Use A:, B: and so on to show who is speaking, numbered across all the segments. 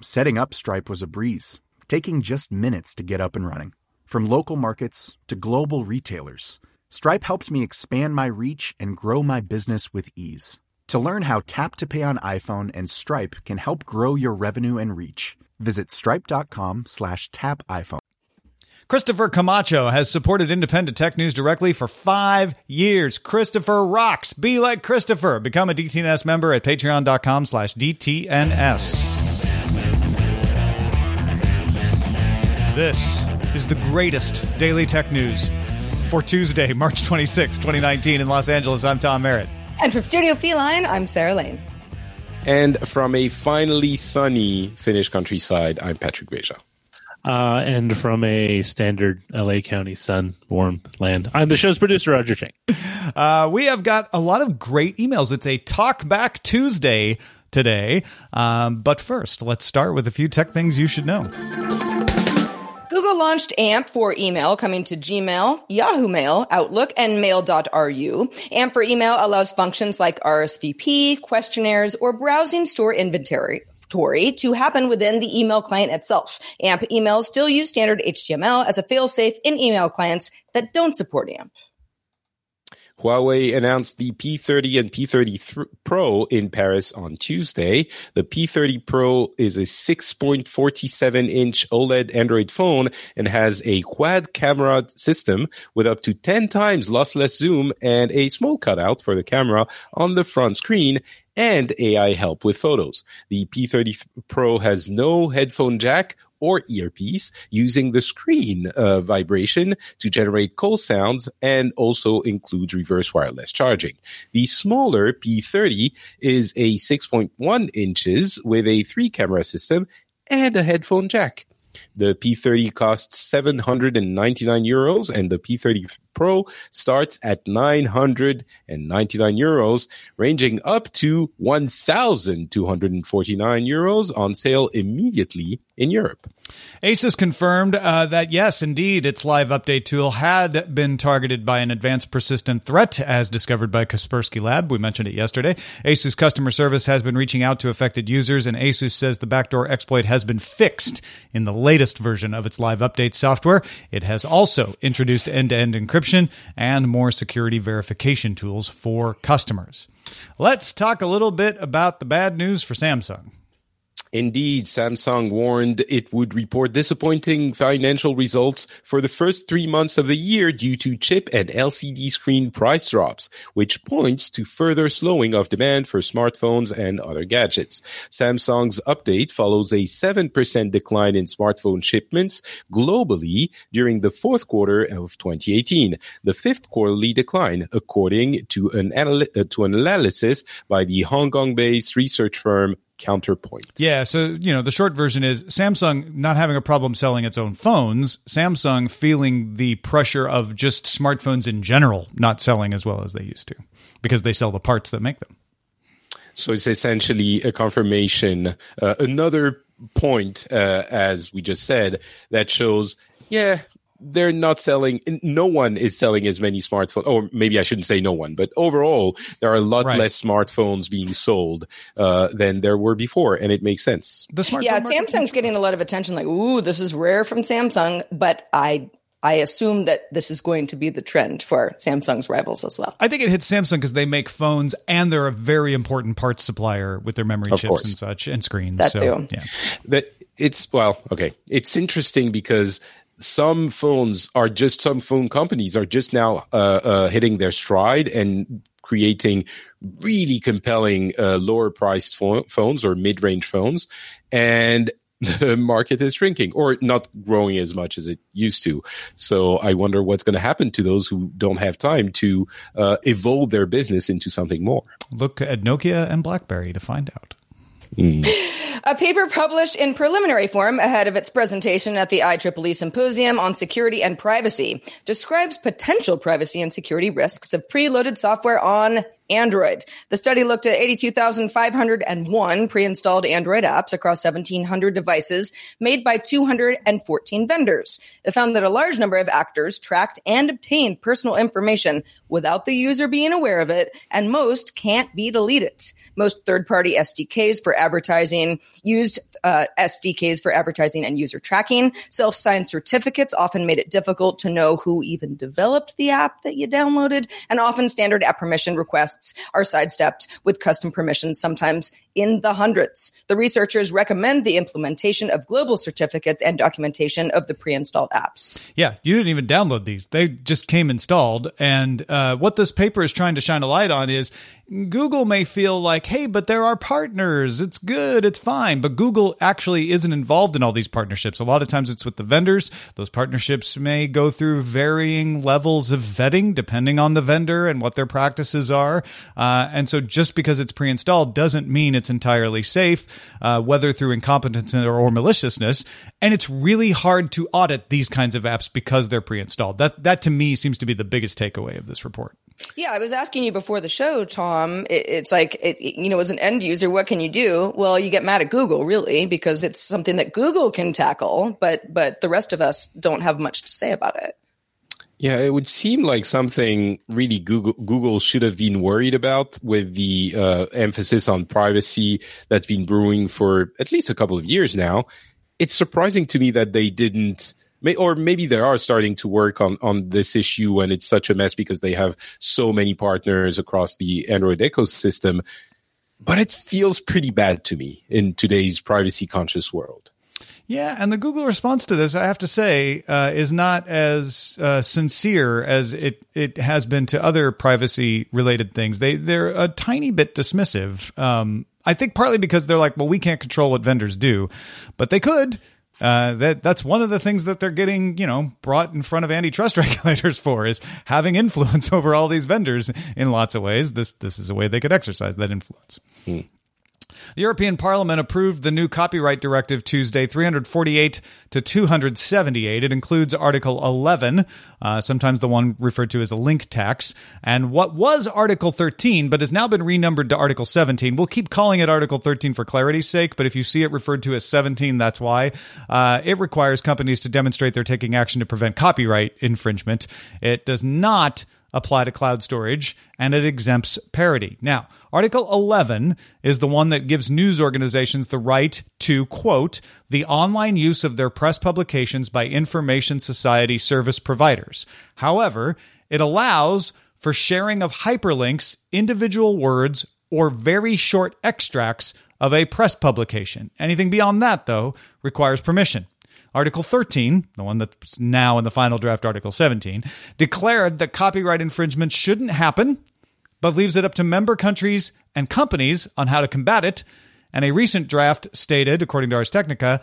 A: Setting up Stripe was a breeze, taking just minutes to get up and running. From local markets to global retailers, Stripe helped me expand my reach and grow my business with ease. To learn how Tap to Pay on iPhone and Stripe can help grow your revenue and reach, visit stripe.com slash tap iPhone.
B: Christopher Camacho has supported independent tech news directly for five years. Christopher rocks. Be like Christopher. Become a DTNS member at patreon.com slash DTNS. This is the greatest daily tech news for Tuesday, March 26, 2019 in Los Angeles. I'm Tom Merritt.
C: And from Studio Feline, I'm Sarah Lane.
D: And from a finally sunny Finnish countryside, I'm Patrick Beja.
E: Uh, and from a standard LA County sun warm land, I'm the show's producer, Roger Chang.
B: Uh, we have got a lot of great emails. It's a Talk Back Tuesday today. Um, but first, let's start with a few tech things you should know.
C: Google launched AMP for email, coming to Gmail, Yahoo Mail, Outlook, and Mail.ru. AMP for email allows functions like RSVP, questionnaires, or browsing store inventory to happen within the email client itself. AMP emails still use standard HTML as a failsafe in email clients that don't support AMP.
D: Huawei announced the P30 and P30 Pro in Paris on Tuesday. The P30 Pro is a 6.47 inch OLED Android phone and has a quad camera system with up to 10 times lossless zoom and a small cutout for the camera on the front screen and AI help with photos. The P30 Pro has no headphone jack or earpiece using the screen uh, vibration to generate call sounds and also includes reverse wireless charging. The smaller P30 is a 6.1 inches with a three camera system and a headphone jack. The P30 costs 799 euros and the P30 Pro starts at 999 euros, ranging up to 1,249 euros on sale immediately in Europe.
B: Asus confirmed uh, that yes, indeed, its live update tool had been targeted by an advanced persistent threat, as discovered by Kaspersky Lab. We mentioned it yesterday. Asus customer service has been reaching out to affected users, and Asus says the backdoor exploit has been fixed in the latest version of its live update software. It has also introduced end-to-end encryption and more security verification tools for customers. Let's talk a little bit about the bad news for Samsung.
D: Indeed, Samsung warned it would report disappointing financial results for the first three months of the year due to chip and LCD screen price drops, which points to further slowing of demand for smartphones and other gadgets. Samsung's update follows a 7% decline in smartphone shipments globally during the fourth quarter of 2018, the fifth quarterly decline, according to an, anal- to an analysis by the Hong Kong-based research firm counterpoint.
B: Yeah, so you know the short version is Samsung not having a problem selling its own phones, Samsung feeling the pressure of just smartphones in general not selling as well as they used to because they sell the parts that make them.
D: So it's essentially a confirmation, uh, another point, uh, as we just said, that shows, yeah, they're not selling no one is selling as many smartphones or maybe i shouldn't say no one but overall there are a lot right. less smartphones being sold uh, than there were before and it makes sense
C: the smart yeah samsung's getting a lot of attention like ooh this is rare from samsung but i I assume that this is going to be the trend for Samsung's rivals as well.
B: I think it hits Samsung because they make phones and they're a very important parts supplier with their memory
D: Of
B: chips
D: course.
B: and such and screens.
C: That
B: so,
C: too.
B: Yeah.
D: that it's well okay it's interesting because some phones are just some phone companies are just now uh, uh, hitting their stride and creating really compelling uh, lower priced pho- phones or mid-range phones and the market is shrinking or not growing as much as it used to so i wonder what's going to happen to those who don't have time to uh, evolve their business into something more
B: Look at Nokia and BlackBerry to find out. Mm.
C: A paper published in preliminary form ahead of its presentation at the IEEE Symposium on Security and Privacy describes potential privacy and security risks of preloaded software on Android. The study looked at 82,501 pre-installed Android apps across 1,700 devices made by 214 vendors. It found that a large number of actors tracked and obtained personal information without the user being aware of it, and most can't be deleted. Most third-party SDKs for advertising used uh, SDKs for advertising and user tracking. Self-signed certificates often made it difficult to know who even developed the app that you downloaded, and often standard app permission requests are sidestepped with custom permissions, sometimes in the hundreds. The researchers recommend the implementation of global certificates and documentation of the pre-installed apps.
B: Yeah, you didn't even download these. They just came installed. And uh, what this paper is trying to shine a light on is Google may feel like, hey, but there are partners. It's good. It's fine. But Google actually isn't involved in all these partnerships. A lot of times it's with the vendors. Those partnerships may go through varying levels of vetting depending on the vendor and what their practices are. Uh, and so just because it's pre installed doesn't mean it's entirely safe, uh, whether through incompetence or, or maliciousness. And it's really hard to audit these kinds of apps because they're pre installed. That, that to me seems to be the biggest takeaway of this report.
C: Yeah, I was asking you before the show, Tom. It, it's like, it, you know, as an end user, what can you do? Well, you get mad at Google, really, because it's something that Google can tackle, but but the rest of us don't have much to say about it.
D: Yeah, it would seem like something really Google Google should have been worried about with the uh, emphasis on privacy that's been brewing for at least a couple of years now. It's surprising to me that they didn't, or maybe they are starting to work on on this issue when it's such a mess because they have so many partners across the Android ecosystem. But it feels pretty bad to me in today's privacy conscious world.
B: Yeah, and the Google response to this, I have to say, uh, is not as uh, sincere as it it has been to other privacy related things. They they're a tiny bit dismissive. Um, I think partly because they're like, well, we can't control what vendors do, but they could. Uh, that that's one of the things that they're getting, you know, brought in front of antitrust regulators for is having influence over all these vendors in lots of ways. This this is a way they could exercise that influence. The European Parliament approved the new copyright directive Tuesday, 348 to 278. It includes Article 11, uh, sometimes the one referred to as a link tax, and what was Article 13, but has now been renumbered to Article 17. We'll keep calling it Article 13 for clarity's sake, but if you see it referred to as 17, that's why. Uh, it requires companies to demonstrate they're taking action to prevent copyright infringement. It does not apply to cloud storage and it exempts parody. Now, Article 11 is the one that gives news organizations the right to, quote, the online use of their press publications by information society service providers. However, it allows for sharing of hyperlinks, individual words, or very short extracts of a press publication. Anything beyond that, though, requires permission. Article 13, the one that's now in the final draft, Article 17, declared that copyright infringement shouldn't happen, but leaves it up to member countries and companies on how to combat it. And a recent draft stated, according to Ars Technica,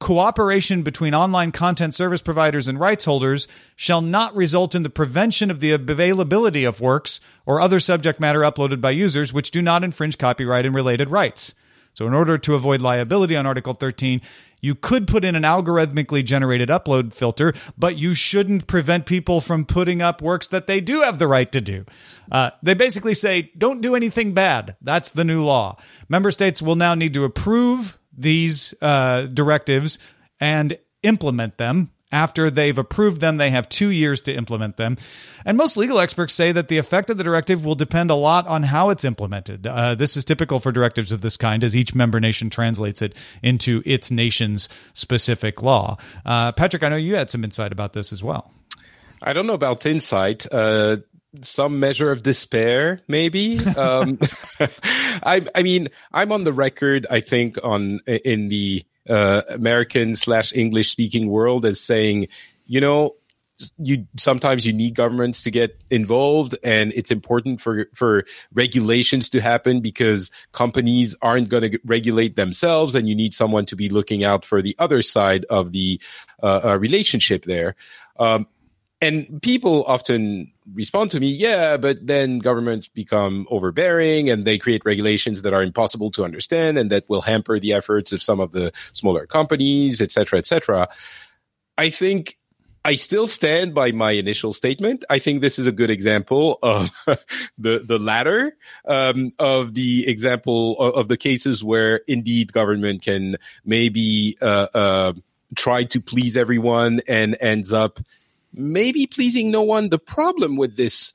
B: cooperation between online content service providers and rights holders shall not result in the prevention of the availability of works or other subject matter uploaded by users which do not infringe copyright and related rights. So, in order to avoid liability on Article 13, you could put in an algorithmically generated upload filter, but you shouldn't prevent people from putting up works that they do have the right to do. Uh, they basically say, don't do anything bad. That's the new law. Member states will now need to approve these uh, directives and implement them. After they've approved them, they have two years to implement them. And most legal experts say that the effect of the directive will depend a lot on how it's implemented. Uh, this is typical for directives of this kind, as each member nation translates it into its nation's specific law. Uh, Patrick, I know you had some insight about this as well.
D: I don't know about insight. Uh, some measure of despair, maybe. Um, I, I mean, I'm on the record. I think on in the uh, American slash English speaking world as saying, you know, you sometimes you need governments to get involved and it's important for for regulations to happen because companies aren't going to regulate themselves and you need someone to be looking out for the other side of the uh, uh, relationship there. Um, and people often respond to me yeah but then governments become overbearing and they create regulations that are impossible to understand and that will hamper the efforts of some of the smaller companies etc etc i think I still stand by my initial statement. I think this is a good example of the the latter um, of the example of, of, the cases where indeed government can maybe uh, uh, try to please everyone and ends up maybe pleasing no one. The problem with this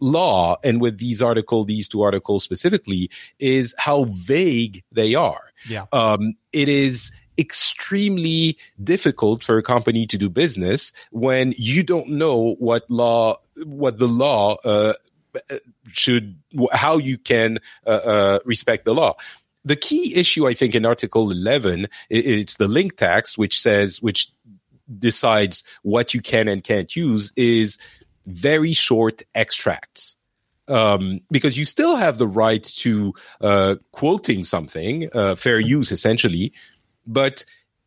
D: law and with these article, these two articles specifically, is how vague they are.
B: Yeah,
D: um, it is extremely difficult for a company to do business when you don't know what law, what the law uh, should, how you can uh, uh, respect the law. The key issue, I think, in Article 11, it's the link tax, which says, which decides what you can and can't use, is very short extracts. Um, because you still have the right to uh, quoting something, uh, fair use essentially, but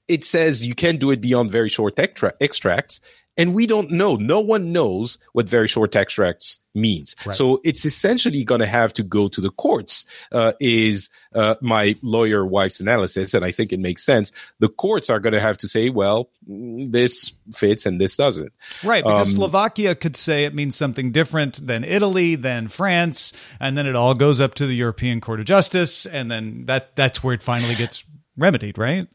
D: it says you can do it beyond very short extra- extracts. And we don't know. No one knows what very short extracts means. Right. So it's essentially going to have to go to the courts, uh, is uh, my lawyer wife's analysis. And I think it makes sense. The courts are going to have to say, well, this fits and this doesn't.
B: Right. Because um, Slovakia could say it means something different than Italy, than France. And then it all goes up to the European Court of Justice. And then that that's where it finally gets remedied, right?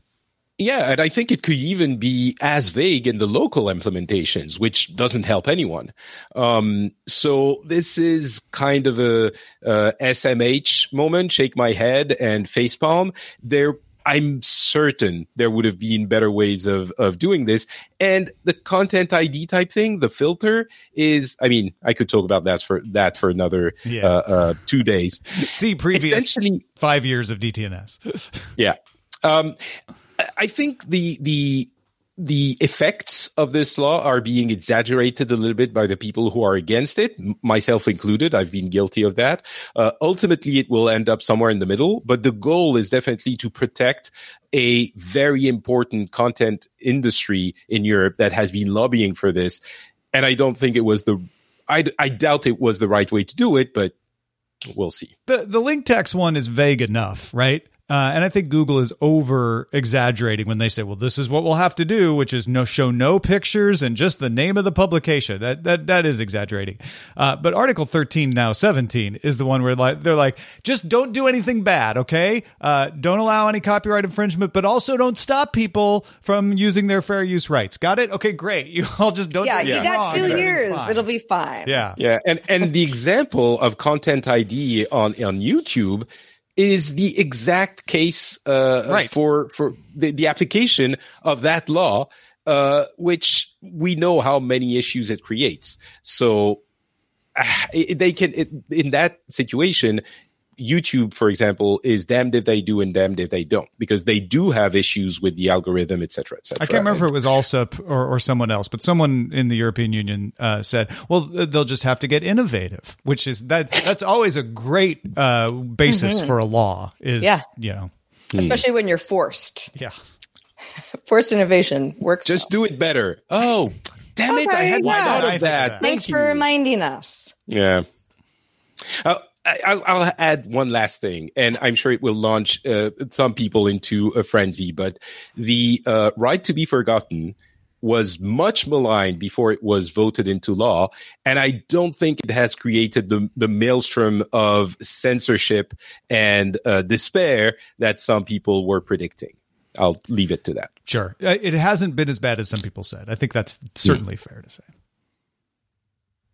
D: Yeah, and I think it could even be as vague in the local implementations, which doesn't help anyone. Um, so this is kind of a, a SMH moment, shake my head and facepalm. There, I'm certain there would have been better ways of, of doing this. And the content ID type thing, the filter is, I mean, I could talk about that for that for another yeah. uh, uh, two days.
B: See previous five years of DTNS.
D: yeah. Um, I think the the the effects of this law are being exaggerated a little bit by the people who are against it, myself included. I've been guilty of that. Uh, ultimately, it will end up somewhere in the middle, but the goal is definitely to protect a very important content industry in Europe that has been lobbying for this. And I don't think it was the, I, I doubt it was the right way to do it, but we'll see.
B: The the link tax one is vague enough, right? Uh, and I think Google is over exaggerating when they say, "Well, this is what we'll have to do," which is no show no pictures and just the name of the publication. That that that is exaggerating. Uh, but Article 13 now 17 is the one where like they're like, just don't do anything bad, okay? Uh, don't allow any copyright infringement, but also don't stop people from using their fair use rights. Got it? Okay, great. You all just don't.
C: Yeah,
B: do
C: you got two years. It'll be fine.
B: Yeah,
D: yeah. And and the example of content ID on on YouTube is the exact case uh, right. for for the, the, application of that law, uh, which we know how many issues it creates. So uh, they can it, in that situation, YouTube, for example, is damned if they do and damned if they don't, because they do have issues with the algorithm, et cetera, et cetera.
B: I can't remember if it was Allsup or, or someone else, but someone in the European Union uh, said, well, they'll just have to get innovative, which is that that's always a great uh, basis mm-hmm. for a law is, yeah. you know,
C: especially when you're forced.
B: Yeah.
C: Forced innovation works.
D: Just well. do it better. Oh, damn it. I had yeah. thought of that.
C: Thanks
D: Thank
C: for reminding us.
D: Yeah. Uh, I'll, I'll, add one last thing, and I'm sure it will launch uh, some people into a frenzy. But the uh, right to be forgotten was much maligned before it was voted into law, and I don't think it has created the the maelstrom of censorship and uh, despair that some people were predicting. I'll leave it to that.
B: Sure, uh, it hasn't been as bad as some people said. I think that's certainly mm. fair to say.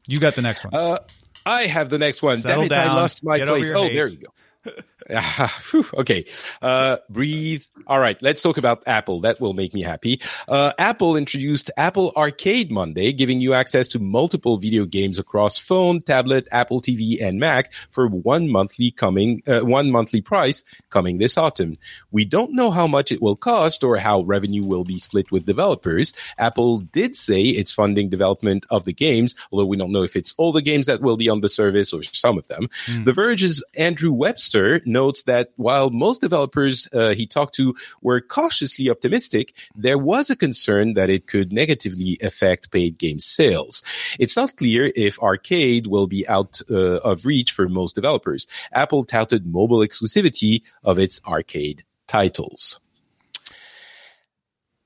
B: You got the next one.
D: I have the next one. Settle Damn it, down. I lost my Get place. Oh, there you go. Okay. Uh, breathe. All right. Let's talk about Apple. That will make me happy. Uh, Apple introduced Apple Arcade Monday, giving you access to multiple video games across phone, tablet, Apple TV, and Mac for one monthly coming, uh, one monthly price coming this autumn. We don't know how much it will cost or how revenue will be split with developers. Apple did say it's funding development of the games, although we don't know if it's all the games that will be on the service or some of them. The Verge's Andrew Webster notes that while most developers uh, he talked to were cautiously optimistic, there was a concern that it could negatively affect paid game sales. It's not clear if arcade will be out uh, of reach for most developers. Apple touted mobile exclusivity of its arcade titles.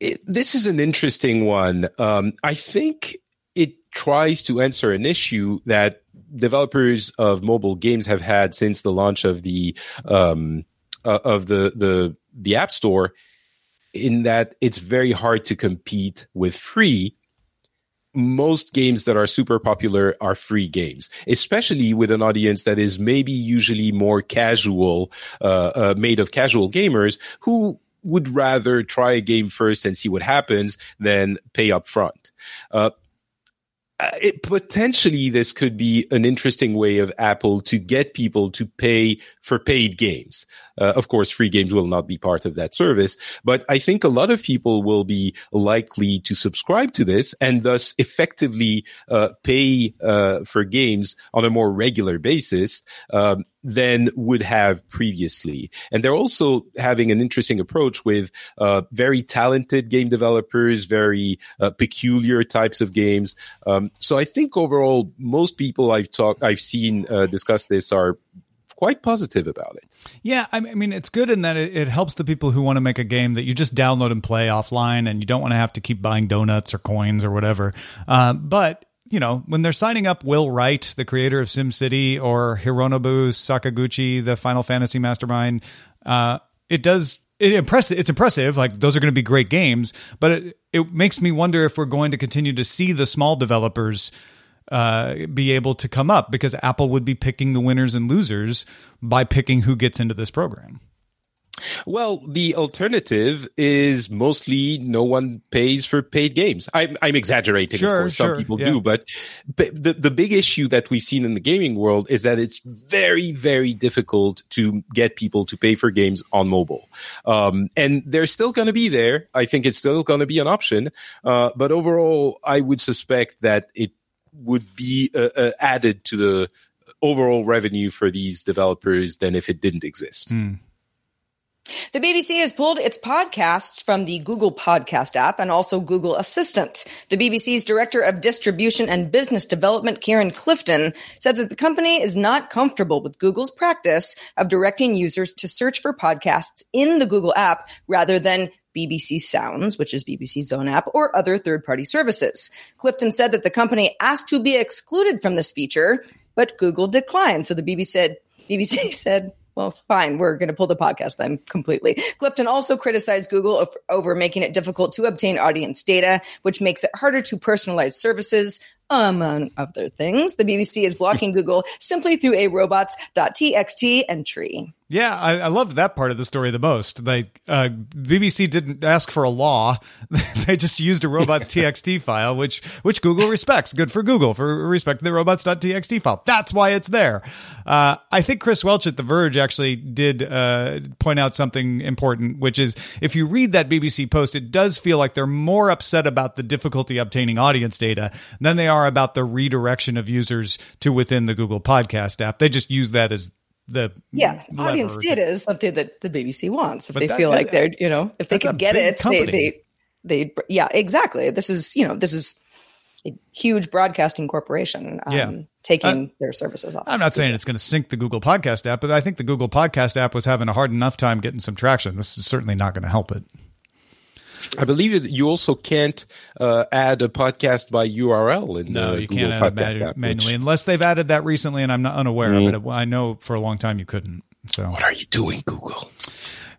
D: It, this is an interesting one. Um, I think it tries to answer an issue that developers of mobile games have had since the launch of the um, uh, of the the the App Store, in that it's very hard to compete with free. Most games that are super popular are free games, especially with an audience that is maybe usually more casual, uh, uh, made of casual gamers who would rather try a game first and see what happens than pay up front. Uh, it potentially this could be an interesting way of Apple to get people to pay for paid games. Uh, of course, free games will not be part of that service, but I think a lot of people will be likely to subscribe to this and thus effectively uh, pay uh, for games on a more regular basis. Um, than would have previously. And they're also having an interesting approach with uh, very talented game developers, very uh, peculiar types of games. Um, so I think overall, most people I've talked, I've seen uh, discuss this are quite positive about it.
B: Yeah, I mean, it's good in that it, helps the people who want to make a game that you just download and play offline, and you don't want to have to keep buying donuts or coins or whatever. Uh, but you know, when they're signing up Will Wright, the creator of SimCity, or Hironobu Sakaguchi, the Final Fantasy mastermind, uh, it does it impressive. It's impressive. Like those are going to be great games, but it, it makes me wonder if we're going to continue to see the small developers uh, be able to come up because Apple would be picking the winners and losers by picking who gets into this program.
D: Well, the alternative is mostly no one pays for paid games. I'm, I'm exaggerating,
B: Sure,
D: of course.
B: sure,
D: Some people
B: yeah.
D: do, but, but the, the big issue that we've seen in the gaming world is that it's very, very difficult to get people to pay for games on mobile. Um, and they're still going to be there. I think it's still going to be an option. Uh, but overall, I would suspect that it would be uh, uh, added to the overall revenue for these developers than if it didn't exist.
C: The BBC has pulled its podcasts from the Google Podcast app and also Google Assistant. The BBC's Director of Distribution and Business Development, Kieran Clifton, said that the company is not comfortable with Google's practice of directing users to search for podcasts in the Google app rather than BBC Sounds, which is BBC's own app, or other third party services. Clifton said that the company asked to be excluded from this feature, but Google declined. So the BBC said, BBC said, well, fine, we're going to pull the podcast then completely. Clifton also criticized Google over making it difficult to obtain audience data, which makes it harder to personalize services, among other things. The BBC is blocking Google simply through a robots.txt entry.
B: Yeah, I, I loved that part of the story the most. Like, uh, BBC didn't ask for a law; they just used a robots TXT file, which which Google respects. Good for Google for respecting the robots.txt file. That's why it's there. Uh, I think Chris Welch at The Verge actually did uh, point out something important, which is if you read that BBC post, it does feel like they're more upset about the difficulty obtaining audience data than they are about the redirection of users to within the Google Podcast app. They just use that as the
C: Yeah, audience data is something that the BBC wants. If
B: But
C: they
B: that-
C: feel like they're, you know, if they could get it, they,
B: company.
C: they, they, yeah, exactly. This is, you know, this is a huge broadcasting corporation um,
B: Yeah.
C: taking their services off.
B: I'm not saying it's going to sink the Google Podcast app, but I think the Google Podcast app was having a hard enough time getting some traction. This is certainly not going to help it.
D: I believe that you also can't uh, add a podcast by URL in
B: No,
D: the
B: you
D: Google
B: can't add it manu- manually unless they've added that recently, and I'm not unaware of it. I know for a long time you couldn't. So,
D: What are you doing, Google?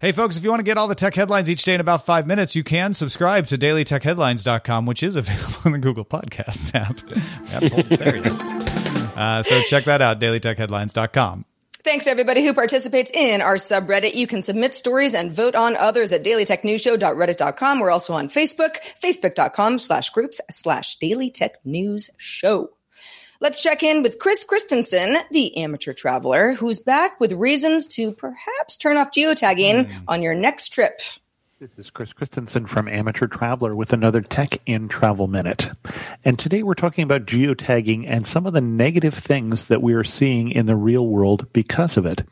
B: hey, folks, if you want to get all the tech headlines each day in about five minutes, you can subscribe to dailytechheadlines.com, which is available in the Google Podcast app. Yeah, hold it there. Uh, so check that out, dailytechheadlines.com.
C: Thanks to everybody who participates in our subreddit. You can submit stories and vote on others at dailytechnewsshow.reddit.com. We're also on Facebook, facebook.com slash groups slash Daily Tech News Show. Let's check in with Chris Christensen, the amateur traveler, who's back with reasons to perhaps turn off geotagging hmm. on your next trip.
F: This is Chris Christensen from Amateur Traveler with another Tech in Travel Minute. And today we're talking about geotagging and some of the negative things that we are seeing in the real world because of it.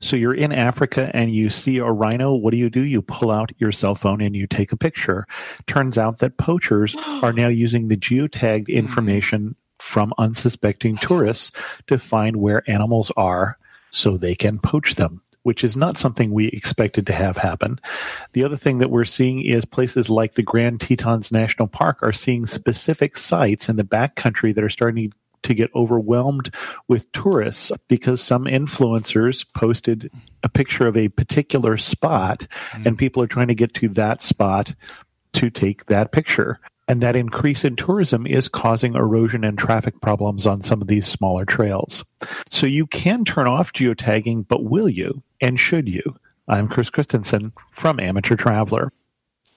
F: So you're in Africa and you see a rhino. What do you do? You pull out your cell phone and you take a picture. Turns out that poachers are now using the geotagged mm-hmm. information from unsuspecting tourists to find where animals are so they can poach them which is not something we expected to have happen. The other thing that we're seeing is places like the Grand Tetons National Park are seeing specific sites in the backcountry that are starting to get overwhelmed with tourists because some influencers posted a picture of a particular spot mm-hmm. and people are trying to get to that spot to take that picture. And that increase in tourism is causing erosion and traffic problems on some of these smaller trails. So you can turn off geotagging, but will you? And should you? I'm Chris Christensen from Amateur Traveler.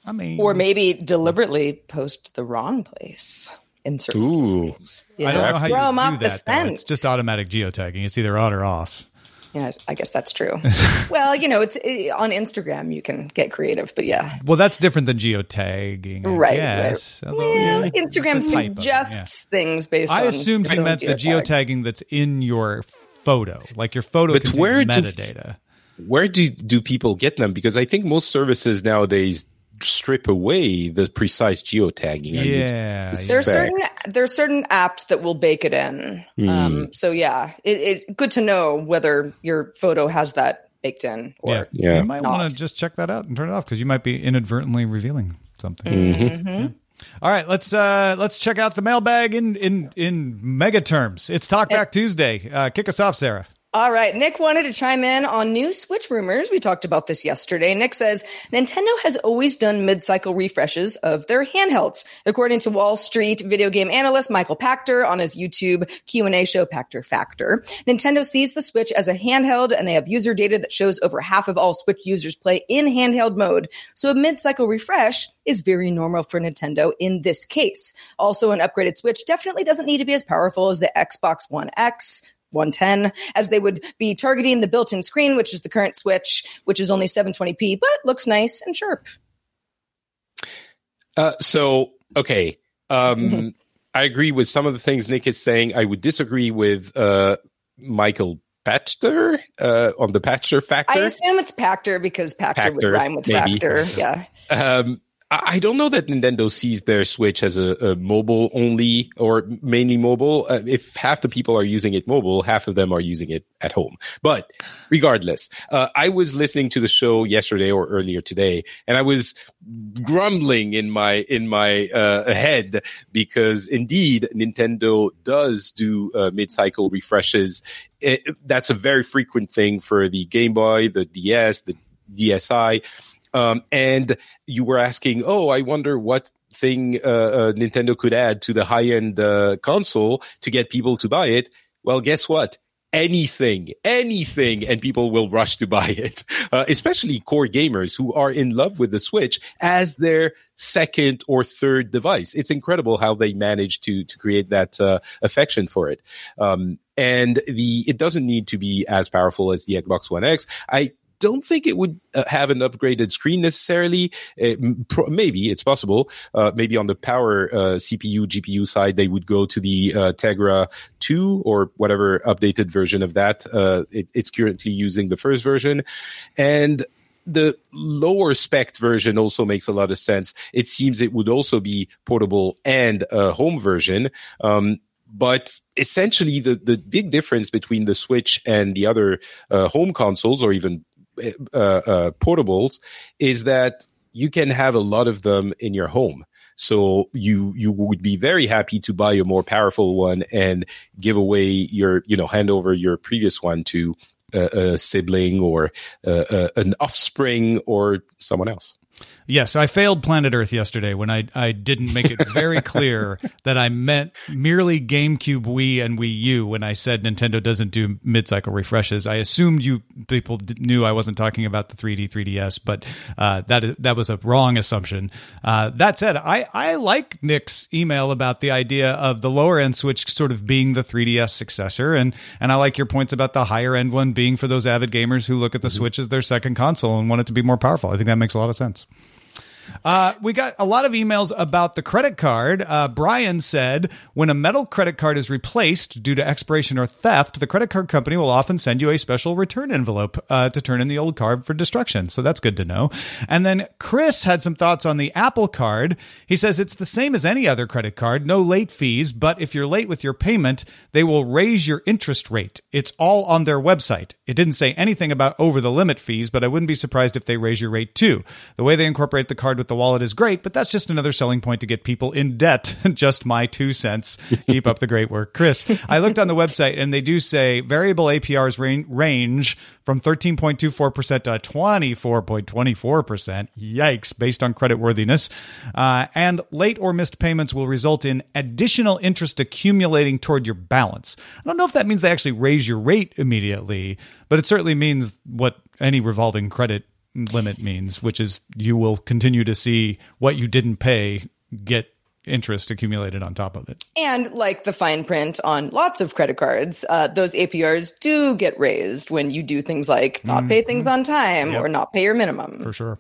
B: I mean,
C: Or maybe deliberately post the wrong place in certain
D: Ooh.
C: cases.
B: I don't know how
C: Throw 'em
B: you
C: off
B: do
C: the
B: that. though.
C: scent.
B: It's just automatic geotagging. It's either on or off.
C: Yes, I guess that's true. well, you know, it's eh, on Instagram. You can get creative, but yeah,
B: Well, that's different than geotagging. I
C: right.
B: guess.
C: right. Well,
B: yeah,
C: Instagram
B: it's a typo,
C: suggests things based.
B: I
C: on
B: assumed you
C: known
B: meant the geotagging that's in your photo, like your photo
D: But
B: contains
D: where do-
B: metadata.
D: Where do do people get them? Because I think most services nowadays strip away the precise geotagging.
B: Yeah,
D: suspect.
C: There's certain there's certain apps that will bake it in.
B: Hmm.
C: Um, so yeah, it, it good to know whether your photo has that baked in or
B: yeah.
D: Yeah.
B: You might want to just check that out and turn it off because you might be inadvertently revealing something.
C: Mm-hmm.
B: Yeah. All right, let's uh let's check out the mailbag in in in mega terms. It's Talkback Tuesday. Uh, kick us off, Sarah.
C: All right. Nick wanted to chime in on new Switch rumors. We talked about this yesterday. Nick says Nintendo has always done mid-cycle refreshes of their handhelds. According to Wall Street video game analyst Michael Pachter on his YouTube Q&A show Pachter Factor, Nintendo sees the Switch as a handheld and they have user data that shows over half of all Switch users play in handheld mode. So a mid-cycle refresh is very normal for Nintendo in this case. Also, an upgraded Switch definitely doesn't need to be as powerful as the Xbox One X, 110 as they would be targeting the built-in screen which is the current switch which is only 720p but looks nice and sharp
D: Uh, so okay, um,
C: Mm-hmm.
D: I agree with some of the things Nick is saying. I would disagree with uh, Michael Pachter uh, on the
C: Pachter
D: factor.
C: i assume it's Pactor because Pactor, would rhyme with
D: maybe.
C: factor yeah
D: Um, I don't know that Nintendo sees their Switch as a, a mobile only or mainly mobile. Uh, if half the people are using it mobile, half of them are using it at home. But regardless, uh, I was listening to the show yesterday or earlier today, and I was grumbling in my in my uh, head because indeed Nintendo does do uh, mid-cycle refreshes. It, that's a very frequent thing for the Game Boy, the DS, the DSi. Um, and you were asking, oh, I wonder what thing uh, uh, Nintendo could add to the high end uh, console to get people to buy it. Well, guess what? Anything, anything, and people will rush to buy it, uh, especially core gamers who are in love with the Switch as their second or third device. It's incredible how they manage to to create that uh, affection for it. Um, and the it doesn't need to be as powerful as the Xbox One X. I don't think it would uh, have an upgraded screen necessarily. Pro- maybe it's possible. Uh, maybe on the power uh, CPU GPU side, they would go to the uh, Tegra 2 or whatever updated version of that. Uh, it, it's currently using the first version, and the lower spec version also makes a lot of sense. It seems it would also be portable and a home version. Um, but essentially, the, the big difference between the Switch and the other uh, home consoles or even uh, uh, portables is that you can have a lot of them in your home. So you you would be very happy to buy a more powerful one and give away your you know hand over your previous one to a, a sibling or uh, uh, an offspring or someone else.
B: Yes, I failed Planet Earth yesterday when I, I didn't make it very clear that I meant merely GameCube, Wii, and Wii U when I said Nintendo doesn't do mid-cycle refreshes. I assumed you people knew I wasn't talking about the 3D, 3DS, but uh, that that was a wrong assumption. Uh, that said, I, I like Nick's email about the idea of the lower end Switch sort of being the 3DS successor, and and I like your points about the higher end one being for those avid gamers who look at the mm-hmm. Switch as their second console and want it to be more powerful. I think that makes a lot of sense. Uh, we got a lot of emails about the credit card. Uh, Brian said, when a metal credit card is replaced due to expiration or theft, the credit card company will often send you a special return envelope uh, to turn in the old card for destruction. So that's good to know. And then Chris had some thoughts on the Apple card. He says it's the same as any other credit card, no late fees, but if you're late with your payment, they will raise your interest rate. It's all on their website. It didn't say anything about over the limit fees, but I wouldn't be surprised if they raise your rate too. The way they incorporate the card card with the wallet is great, but that's just another selling point to get people in debt. just my two cents. Keep up the great work, Chris. I looked on the website and they do say variable APRs range from 13.24% to 24.24%. Yikes, based on credit worthiness. Uh, and late or missed payments will result in additional interest accumulating toward your balance. I don't know if that means they actually raise your rate immediately, but it certainly means what any revolving credit limit means, which is you will continue to see what you didn't pay get interest accumulated on top of it.
C: And like the fine print on lots of credit cards, uh, those APRs do get raised when you do things like not pay things mm-hmm. on time yep. or not pay your minimum.
B: For sure.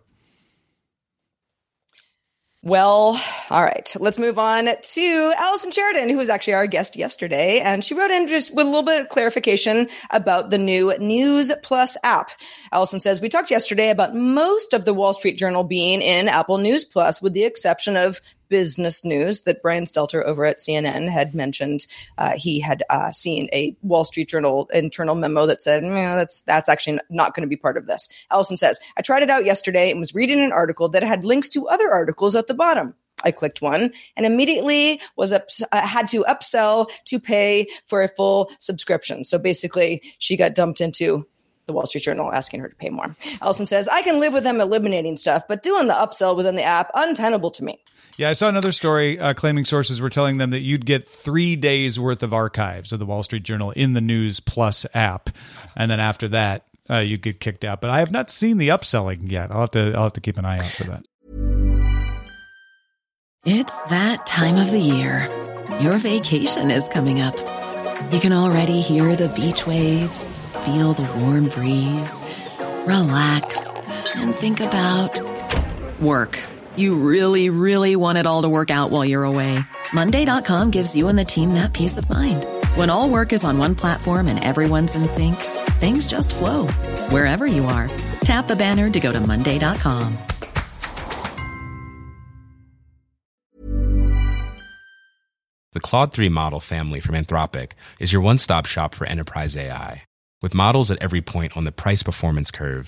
C: Well, all right. Let's move on to Allison Sheridan, who was actually our guest yesterday. And she wrote in just with a little bit of clarification about the new News Plus app. Allison says, We talked yesterday about most of the Wall Street Journal being in Apple News Plus, with the exception of business news that Brian Stelter over at CNN had mentioned. Uh, he had uh, seen a Wall Street Journal internal memo that said, that's, that's actually not going to be part of this. Allison says, I tried it out yesterday and was reading an article that had links to other articles at the bottom. I clicked one and immediately was uh, had to upsell to pay for a full subscription. So basically, she got dumped into the Wall Street Journal asking her to pay more. Allison says, I can live with them eliminating stuff, but doing the upsell within the app, untenable to me.
B: Yeah, I saw another story uh, claiming sources were telling them that you'd get three days worth of archives of the Wall Street Journal in the News Plus app, and then after that, uh, you'd get kicked out. But I have not seen the upselling yet. I'll have to I'll have to keep an eye out for that.
G: It's that time of the year. Your vacation is coming up. You can already hear the beach waves, feel the warm breeze, relax, and think about work. You really, really want it all to work out while you're away. Monday.com gives you and the team that peace of mind. When all work is on one platform and everyone's in sync, things just flow wherever you are. Tap the banner to go to Monday.com.
H: The Claude 3 model family from Anthropic is your one stop shop for enterprise AI. With models at every point on the price performance curve,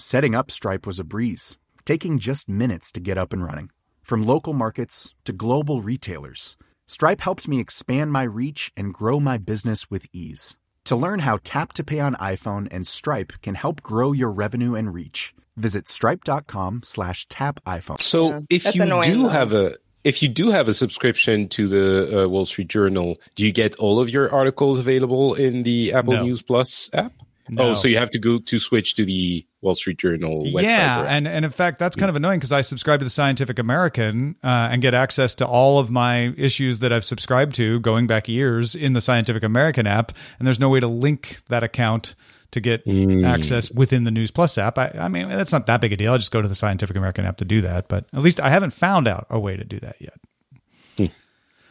A: Setting up Stripe was a breeze, taking just minutes to get up and running. From local markets to global retailers, Stripe helped me expand my reach and grow my business with ease. To learn how Tap to Pay on iPhone and Stripe can help grow your revenue and reach, visit stripe.com slash tap iPhone.
D: So yeah, if you do though. have a if you do have a subscription to the uh, Wall Street Journal, do you get all of your articles available in the Apple no. News Plus app?
B: Oh, no.
D: Oh, so you have to go to switch to the Wall Street Journal website.
B: Yeah,
D: right?
B: and and in fact, that's hmm. kind of annoying because I subscribe to the Scientific American uh, and get access to all of my issues that I've subscribed to going back years in the Scientific American app, and there's no way to link that account to get hmm. access within the News Plus app. I, I mean, that's not that big a deal. I just go to the Scientific American app to do that, but at least I haven't found out a way to do that yet. Hmm.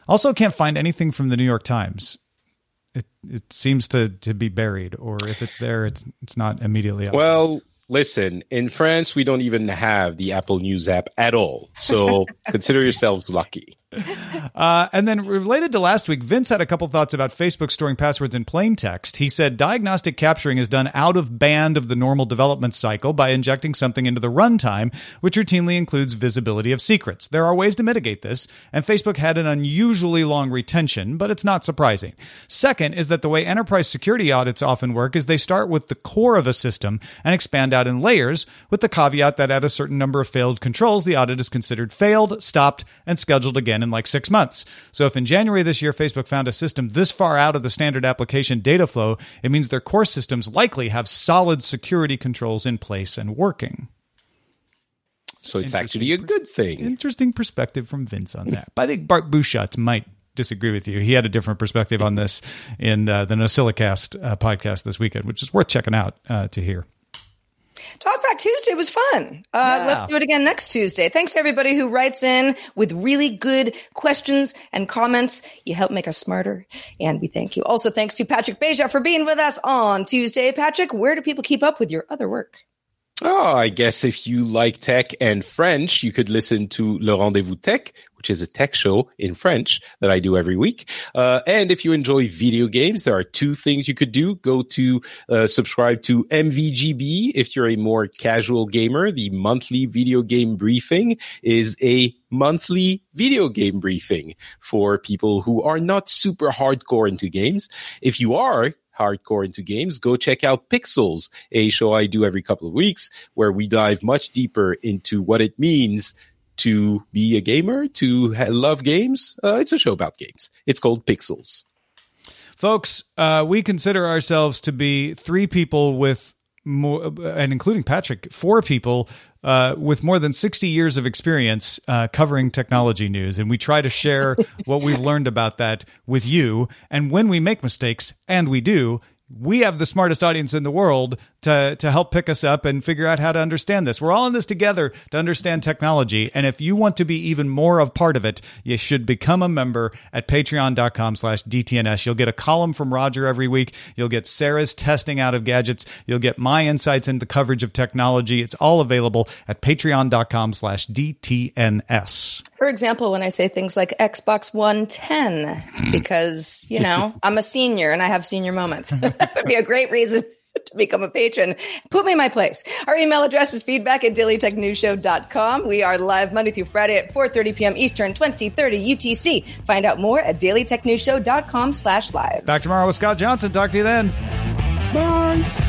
B: Also, can't find anything from the New York Times. It it seems to to be buried, or if it's there, it's it's not immediately. Obvious.
D: Well, listen, in France, we don't even have the Apple News app at all. So consider yourselves lucky.
B: Uh, and then related to last week, Vince had a couple thoughts about Facebook storing passwords in plain text. He said diagnostic capturing is done out of band of the normal development cycle by injecting something into the runtime, which routinely includes visibility of secrets. There are ways to mitigate this, and Facebook had an unusually long retention, but it's not surprising. Second is that the way enterprise security audits often work is they start with the core of a system and expand out in layers, with the caveat that at a certain number of failed controls, the audit is considered failed, stopped, and scheduled again in like six months. So if in January this year Facebook found a system this far out of the standard application data flow, it means their core systems likely have solid security controls in place and working.
D: So it's actually a good thing.
B: Interesting perspective from Vince on that. But I think Bart Busschots might disagree with you. He had a different perspective on this in uh, the NosillaCast uh, podcast this weekend, which is worth checking out uh, to hear.
C: Talkback Tuesday was fun. Uh,
B: Yeah.
C: Let's do it again next Tuesday. Thanks to everybody who writes in with really good questions and comments. You help make us smarter, and we thank you. Also, thanks to Patrick Beja for being with us on Tuesday. Patrick, where do people keep up with your other work?
D: Oh, I guess if you like tech and French, you could listen to Le Rendezvous Tech, which is a tech show in French that I do every week. Uh, and if you enjoy video games, there are two things you could do. Go to uh, subscribe to MVGB if you're a more casual gamer. The monthly video game briefing is a monthly video game briefing for people who are not super hardcore into games. If you are hardcore into games, go check out Pixels, a show I do every couple of weeks where we dive much deeper into what it means to be a gamer, to ha- love games. Uh, it's a show about games. It's called Pixels.
B: Folks, uh, we consider ourselves to be three people with more, and including Patrick, four people uh, with more than 60 years of experience uh, covering technology news. And we try to share what we've learned about that with you. And when we make mistakes, and we do, we have the smartest audience in the world to to help pick us up and figure out how to understand this. We're all in this together to understand technology. And if you want to be even more of part of it, you should become a member at patreon.com slash DTNS. You'll get a column from Roger every week. You'll get Sarah's testing out of gadgets. You'll get my insights into coverage of technology. It's all available at patreon.com slash DTNS.
C: For example, when I say things like Xbox One 10, because, you know, I'm a senior and I have senior moments. that would be a great reason to become a patron. Put me in my place. Our email address is feedback at dailytechnewsshow.com. We are live Monday through Friday at 4.30 p.m. Eastern, 2030 UTC. Find out more at dailytechnewsshow.com slash live.
B: Back tomorrow with Scott Johnson. Talk to you then.
D: Bye.